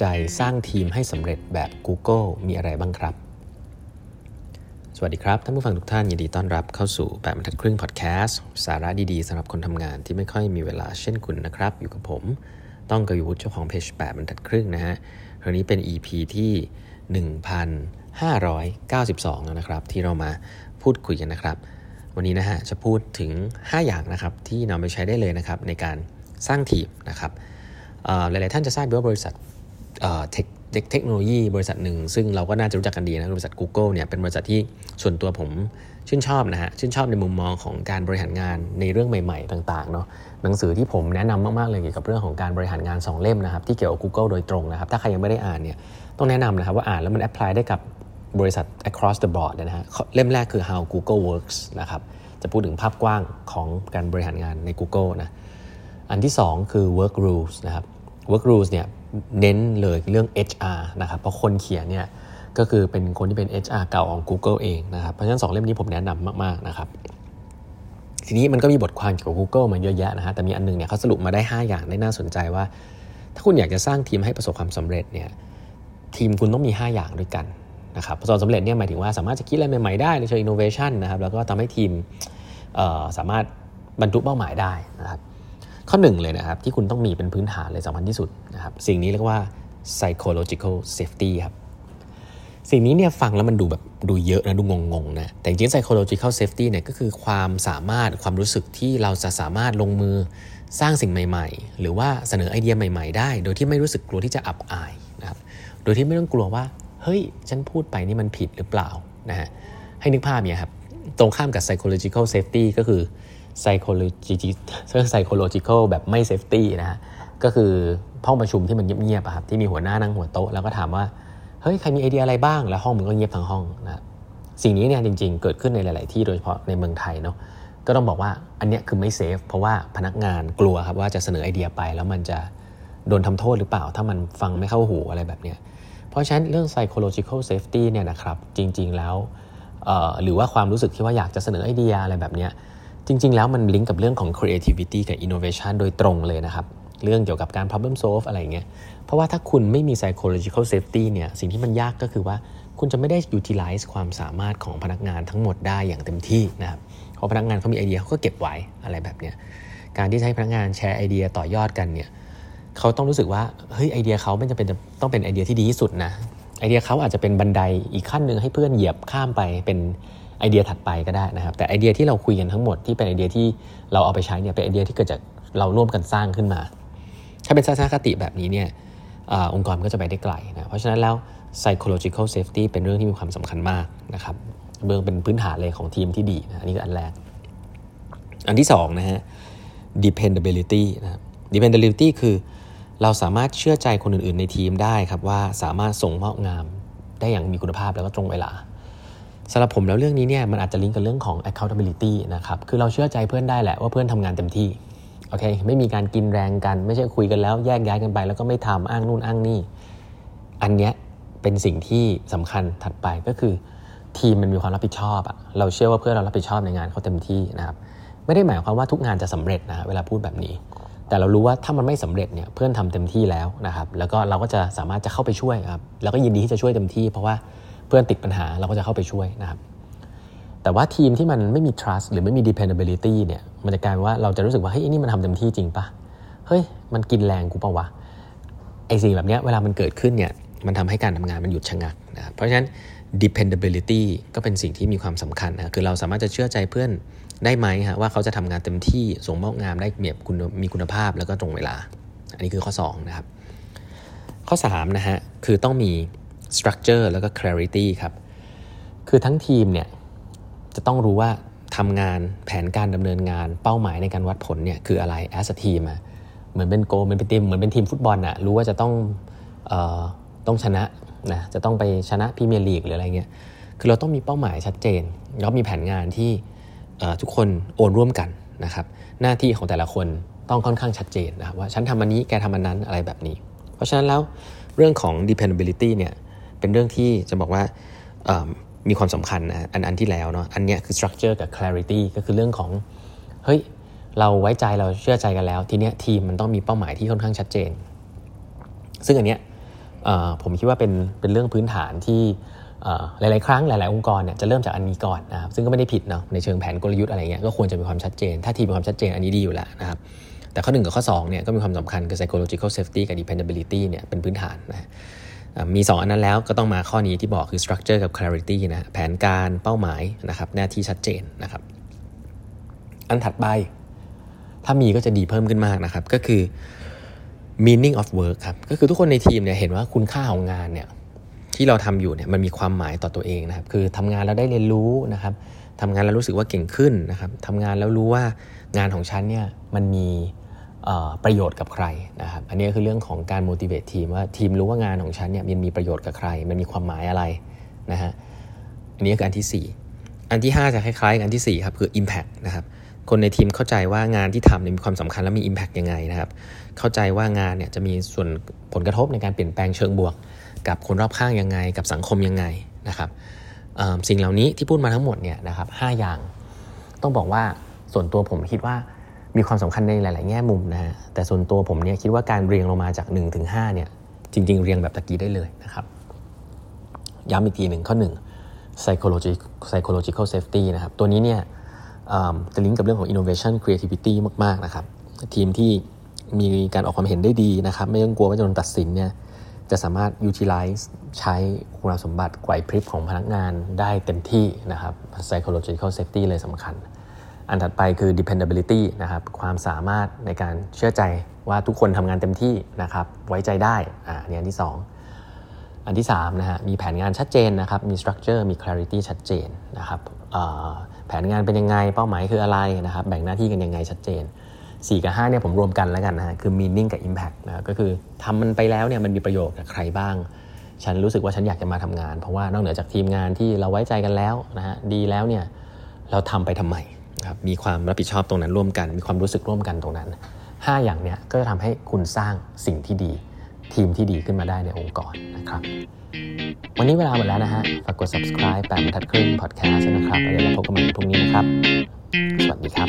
จัยสร้างทีมให้สำเร็จแบบ Google มีอะไรบ้างครับ สวัสดีครับ ท่านผู้ฟังทุกท่านยินดีต้อนรับเข้าสู่แบรรทัดครึ่งพอดแคสต์สาระดีๆสำหรับคนทำงานที่ไม่ค่อยมีเวลาเช่นคุณนะครับ อยู่กับผม ต้องกยุวุฒิเจ้าของเพจแบบบรรทัดครึ่งนะฮะครั้งนี้เป็น EP ที่ 1592 แล้วนะครับ ที่เรามาพูดคุยกันนะครับ วันนี้นะฮะจะพูดถึง 5 อย่างนะครับที่นำไปใช้ได้เลยนะครับในการสร้างทีมนะครับหลายๆท่านจะทราบว่าบริษัท เทคเทคโนโลยีบริษัทหนึ่ง ซึ่งเราก็น่าจะรู้จักกันดีนะบริษัท Google เนี่ยเป็นบริษัทที่ส่วนตัวผมชื่นชอบนะฮะชื่นชอบในมุมมองของการบริหารงานในเรื่องใหม่ ๆ ต่างๆเนาะหนังสือที่ผมแนะนำมากๆเลยเกี่ยวกับเรื่องของการบริหารงาน 2 เล่มนะครับที่เกี่ยวกับ Google โดยตรงนะครับถ้าใครยังไม่ได้อ่านเนี่ยต้องแนะนำนะครับว่าอ่านแล้วมันแอพพลายได้กับบริษัท across the board นะฮะเล่มแรกคือ how Google works นะครับจะพูดถึงภาพกว้างของการบริหารงานใน Google นะอันที่ 2 คือ work rules นะครับ work rules เนี่ยเน้นเลยเรื่อง HR นะครับ เพราะคนเขียนเนี่ยก็คือเป็นคนที่เป็น HR เก่าของ Google เองนะครับ เพราะฉะนั้นสองเล่มนี้ผมแนะนำมาก ๆ นะครับ ทีนี้มันก็มีบทความเกี่ยวกับ Google มาเยอะแยะนะฮะแต่มีอันนึงเนี่ยเขาสรุปมาได้ 5 อย่างได้น่าสนใจว่า ถ้าคุณอยากจะสร้างทีมให้ประสบความสำเร็จเนี่ยทีมคุณต้องมี 5 อย่างด้วยกันนะครับประสบสำเร็จเนี่ยหมายถึงว่าสามารถจะคิดอะไรใหม่ ๆ ได้ในเชิง innovation นะครับแล้วก็ทำให้ทีมสามารถบรรลุเป้าหมายได้นะครับ ข้อหนึ่งเลยนะครับ ที่คุณต้องมีเป็นพื้นฐานเลยสำคัญที่สุดนะครับสิ่งนี้เรียกว่า psychological safety ครับสิ่งนี้เนี่ยฟังแล้วมันดูแบบดูเยอะนะดูงงๆนะแต่จริง psychological safety เนี่ยก็คือความสามารถความรู้สึกที่เราจะสามารถลงมือสร้างสิ่งใหม่ๆ หรือว่าเสนอไอเดียใหม่ๆ ได้ โดยที่ไม่รู้สึกกลัวที่จะอับอายนะครับโดยที่ไม่ต้องกลัวว่า เฮ้ย ฉันพูดไปนี่มันผิดหรือเปล่านะฮะให้นึกภาพเนี่ยครับตรงข้ามกับ psychological safety ก็คือ psychological แบบไม่ safety นะฮะก็คือห้องประชุมที่มันเงียบๆครับที่มีหัวหน้านั่งหัวโต๊ะแล้วก็ถามว่าเฮ้ยใครมีไอเดียอะไรบ้างแล้วห้องมันก็เงียบทั้งห้องนะสิ่งนี้เนี่ยจริง ๆ เกิดขึ้นในหลาย ๆ ที่โดยเฉพาะในเมืองไทยเนาะก็ต้องบอกว่าอันนี้คือไม่เซฟเพราะว่าพนักงานกลัวครับว่าจะเสนอไอเดียไป แล้วมันจะโดนทำโทษหรือเปล่า ถ้ามันฟังไม่เข้าหูอะไรแบบเนี้ยเพราะฉะนั้นเรื่อง psychological safety เนี่ยนะครับจริง ๆ แล้วหรือว่าความรู้สึกที่ว่าอยากจะเสนอไอเดียอะไรแบบเนี้ย จริง ๆ แล้วมันลิงก์กับเรื่องของ creativity กับ innovation โดยตรงเลยนะครับ เรื่องเกี่ยวกับการ problem solve อะไรเงี้ย เพราะว่าถ้าคุณไม่มี psychological safety เนี่ย สิ่งที่มันยากก็คือว่าคุณจะไม่ได้ utilize ความสามารถของพนักงานทั้งหมดได้อย่างเต็มที่นะครับ เพราะพนักงานเขามีไอเดียเขาก็เก็บไว้อะไรแบบเนี้ย การที่ให้พนักงานแชร์ไอเดียต่อยอดกันเนี่ยเขาต้องรู้สึกว่า เฮ้ย ไอเดียเขาไม่จำเป็นต้องเป็นไอเดียที่ดีที่สุดนะ ไอเดียเขาอาจจะเป็นบันไดอีกขั้นหนึ่งให้เพื่อนเหยียบข้ามไปเป็น ไอเดียถัดไปก็ได้นะครับ แต่ไอเดียที่เราคุยกันทั้งหมดที่เป็นไอเดียที่เราเอาไปใช้เนี่ยเป็นไอเดียที่เกิดจากเราร่วมกันสร้างขึ้นมา ถ้าเป็นทัศนคติแบบนี้เนี่ยอองค์กรก็จะไปได้ไกลนะเพราะฉะนั้นแล้ว psychological safety เป็นเรื่องที่มีความสำคัญมากนะครับเบื้องเป็นพื้นฐานเลยของทีมที่ดีนะอันนี้คืออันแรก อันที่2นะฮะ dependability นะ dependability คือเราสามารถเชื่อใจคนอื่นๆในทีมได้ครับว่าสามารถส่งมอบงานได้อย่างมีคุณภาพแล้วก็ตรงเวลา สำหรับผมแล้วเรื่องนี้เนี่ยมันอาจจะลิงก์กับเรื่องของ accountability นะครับ คือเราเชื่อใจเพื่อนได้แหละว่าเพื่อนทำงานเต็มที่ โอเค ไม่มีการกินแรงกัน ไม่ใช่คุยกันแล้วแยกย้ายกันไป แล้วก็ไม่ทำอ้างนู่นอ้างนี่ อันเนี้ยเป็นสิ่งที่สำคัญถัดไปก็คือ ทีมมันมีความรับผิดชอบอะเราเชื่อว่าเพื่อนเรารับผิดชอบในงานเขาเต็มที่นะครับ ไม่ได้หมายความว่าทุกงานจะสำเร็จนะเวลาพูดแบบนี้ แต่เรารู้ว่าถ้ามันไม่สำเร็จเนี่ยเพื่อนทำเต็มที่แล้วนะครับ แล้วก็เราก็จะสามารถจะเข้าไปช่วยครับ แล้วก็ยินดีที่จะช่วยเต็มที่ เพราะว่า พื่อนติดปัญหาเราก็จะเข้าไปช่วยนะครับ แต่ว่าทีมที่มันไม่มี trust หรือไม่มี dependability เนี่ยมันจะกลายว่าเราจะรู้สึกว่าเฮ้ยนี่มันทำเต็มที่จริงปะเฮ้ยมันกินแรงกูปะวะไอสิ่งแบบนี้เวลามันเกิดขึ้นเนี่ยมันทำให้การทำงานมันหยุดชะงักนะเพราะฉะนั้น dependability ก็เป็นสิ่งที่มีความสำคัญนะคือเราสามารถจะเชื่อใจเพื่อนได้ไหมฮะว่าเขาจะทำงานเต็มที่ส่งมอบงานได้เมียคุณมีคุณภาพแล้วก็ตรงเวลา อันนี้คือข้อ2นะครับข้อ3นะฮะคือต้องมี structure แล้วก็ clarity ครับ คือทั้งทีมเนี่ยจะต้องรู้ว่าทำงานแผนการดำเนินงานเป้าหมายในการวัดผลเนี่ยคืออะไร as a team อะเหมือนเป็นโกเหมือนเป็นทีมเหมือนเป็นทีมฟุตบอลอะรู้ว่าจะต้องออต้องชนะนะจะต้องไปชนะพรีเมียร์ลีกหรืออะไรเงี้ยคือเราต้องมีเป้าหมายชัดเจน แล้วมีแผนงานที่ทุกคนโอนร่วมกันนะครับหน้าที่ของแต่ละคนต้องค่อนข้างชัดเจนนะว่าฉันทำอันนี้แกทำอันนั้นอะไรแบบนี้ เพราะฉะนั้นแล้วเรื่องของ dependability เนี่ย เป็นเรื่องที่จะบอกว่ามีความสำคัญนะอันอันที่แล้วเนาะอันนี้คือ structure กับ clarity ก็คือเรื่องของเฮ้ยเราไว้ใจเราเชื่อใจกันแล้ว ทีเนี้ยทีมมันต้องมีเป้าหมายที่ค่อนข้างชัดเจน ซึ่งอันเนี้ยผมคิดว่าเป็นเป็นเรื่องพื้นฐานที่หลาย ๆ ครั้งหลาย ๆ องค์กรเนี่ยจะเริ่มจากอันนี้ก่อนนะครับซึ่งก็ไม่ได้ผิดเนาะในเชิงแผนกลยุทธ์อะไรเงี้ยก็ควรจะมีความชัดเจน ถ้าทีมีความชัดเจนอันนี้ดีอยู่แล้วนะครับแต่ข้อ 1 กับข้อ2เนี่ยก็มีความสำคัญคือ psychological safety กับ dependability เนี่ยเป็นพื้นฐานนะ มี 2 อันนั้นแล้วก็ต้องมาข้อนี้ที่บอกคือ structure กับ clarity นะแผนการเป้าหมายนะครับหน้าที่ชัดเจนนะครับ อันถัดไป ถ้ามีก็จะดีเพิ่มขึ้นมากนะครับ ก็คือ meaning of work ครับ ก็คือทุกคนในทีมเนี่ยเห็นว่าคุณค่าของงานเนี่ยที่เราทำอยู่เนี่ยมันมีความหมายต่อตัวเองนะครับ คือทำงานแล้วได้เรียนรู้นะครับทำงานแล้วรู้สึกว่าเก่งขึ้นนะครับทำงานแล้วรู้ว่างานของฉันเนี่ยมันมี ประโยชน์กับใครนะครับอันนี้คือเรื่องของการ motivate ทีมว่าทีมรู้ว่างานของฉันเนี่ยมันมีประโยชน์กับใคร มันมีความหมายอะไรนะฮะอันนี้คืออันที่ 4 อันที่ 5 จะคล้ายๆอันที่ 4 ครับ คือ impact นะครับคนในทีมเข้าใจว่างานที่ทำมีความสำคัญและมี Impact ยังไงนะครับเข้าใจว่างานเนี่ยจะมีส่วนผลกระทบในการเปลี่ยนแปลงเชิงบวก กับคนรอบข้างยังไง กับสังคมยังไงนะครับสิ่งเหล่านี้ที่พูดมาทั้งหมดเนี่ยนะครับหอย่าง ต้องบอกว่าส่วนตัวผมคิดว่า มีความสำคัญในหลาย ๆ แง่มุมนะฮะแต่ส่วนตัวผมเนี่ยคิดว่าการเรียงลงมาจาก1ถึง5เนี่ยจริง ๆ เรียงแบบตะกี้ได้เลยนะครับย้ำอีกทีหนึ่งข้อ1 psychological psychological safety นะครับตัวนี้เนี่ยจะลิงก์กับเรื่องของ innovation creativity มาก ๆ นะครับ ทีมที่มีการออกความเห็นได้ดีนะครับ ไม่ต้องกลัวว่าจะโดนตัดสินเนี่ยจะสามารถ utilize ใช้คุณสมบัติไหวพริบของพนักงานได้เต็มที่นะครับ psychological safety เลยสำคัญ อันถัดไปคือ dependability นะครับความสามารถในการเชื่อใจว่าทุกคนทำงานเต็มที่นะครับไว้ใจได้อ่านี่อันที่ 2 อันที่3นะฮะมีแผนงานชัดเจนนะครับมี structure มี clarity ชัดเจนนะครับแผนงานเป็นยังไงเป้าหมายคืออะไรนะครับแบ่งหน้าที่กันยังไงชัดเจน 4 กับ 5เนี่ยผมรวมกันแล้วกันนะฮะคือ meaning กับ impact นะก็คือทำมันไปแล้วเนี่ยมันมีประโยชน์กับใครบ้างฉันรู้สึกว่าฉันอยากจะมาทำงาน เพราะว่านอกเหนือจากทีมงานที่เราไว้ใจกันแล้วนะฮะดีแล้วเนี่ยเราทำไปทำไม ครับมีความรับผิดชอบตรงนั้นร่วมกัน มีความรู้สึกร่วมกันตรงนั้น 5 อย่างเนี้ยก็จะทำให้คุณสร้างสิ่งที่ดี ทีมที่ดีขึ้นมาได้ในองค์กรนะครับ วันนี้เวลาหมดแล้วนะฮะฝากกด subscribe แปดบรรทัดครึ่ง podcast นะครับแล้วเราพบกันใหม่พรุ่งนี้นะครับ สวัสดีครับ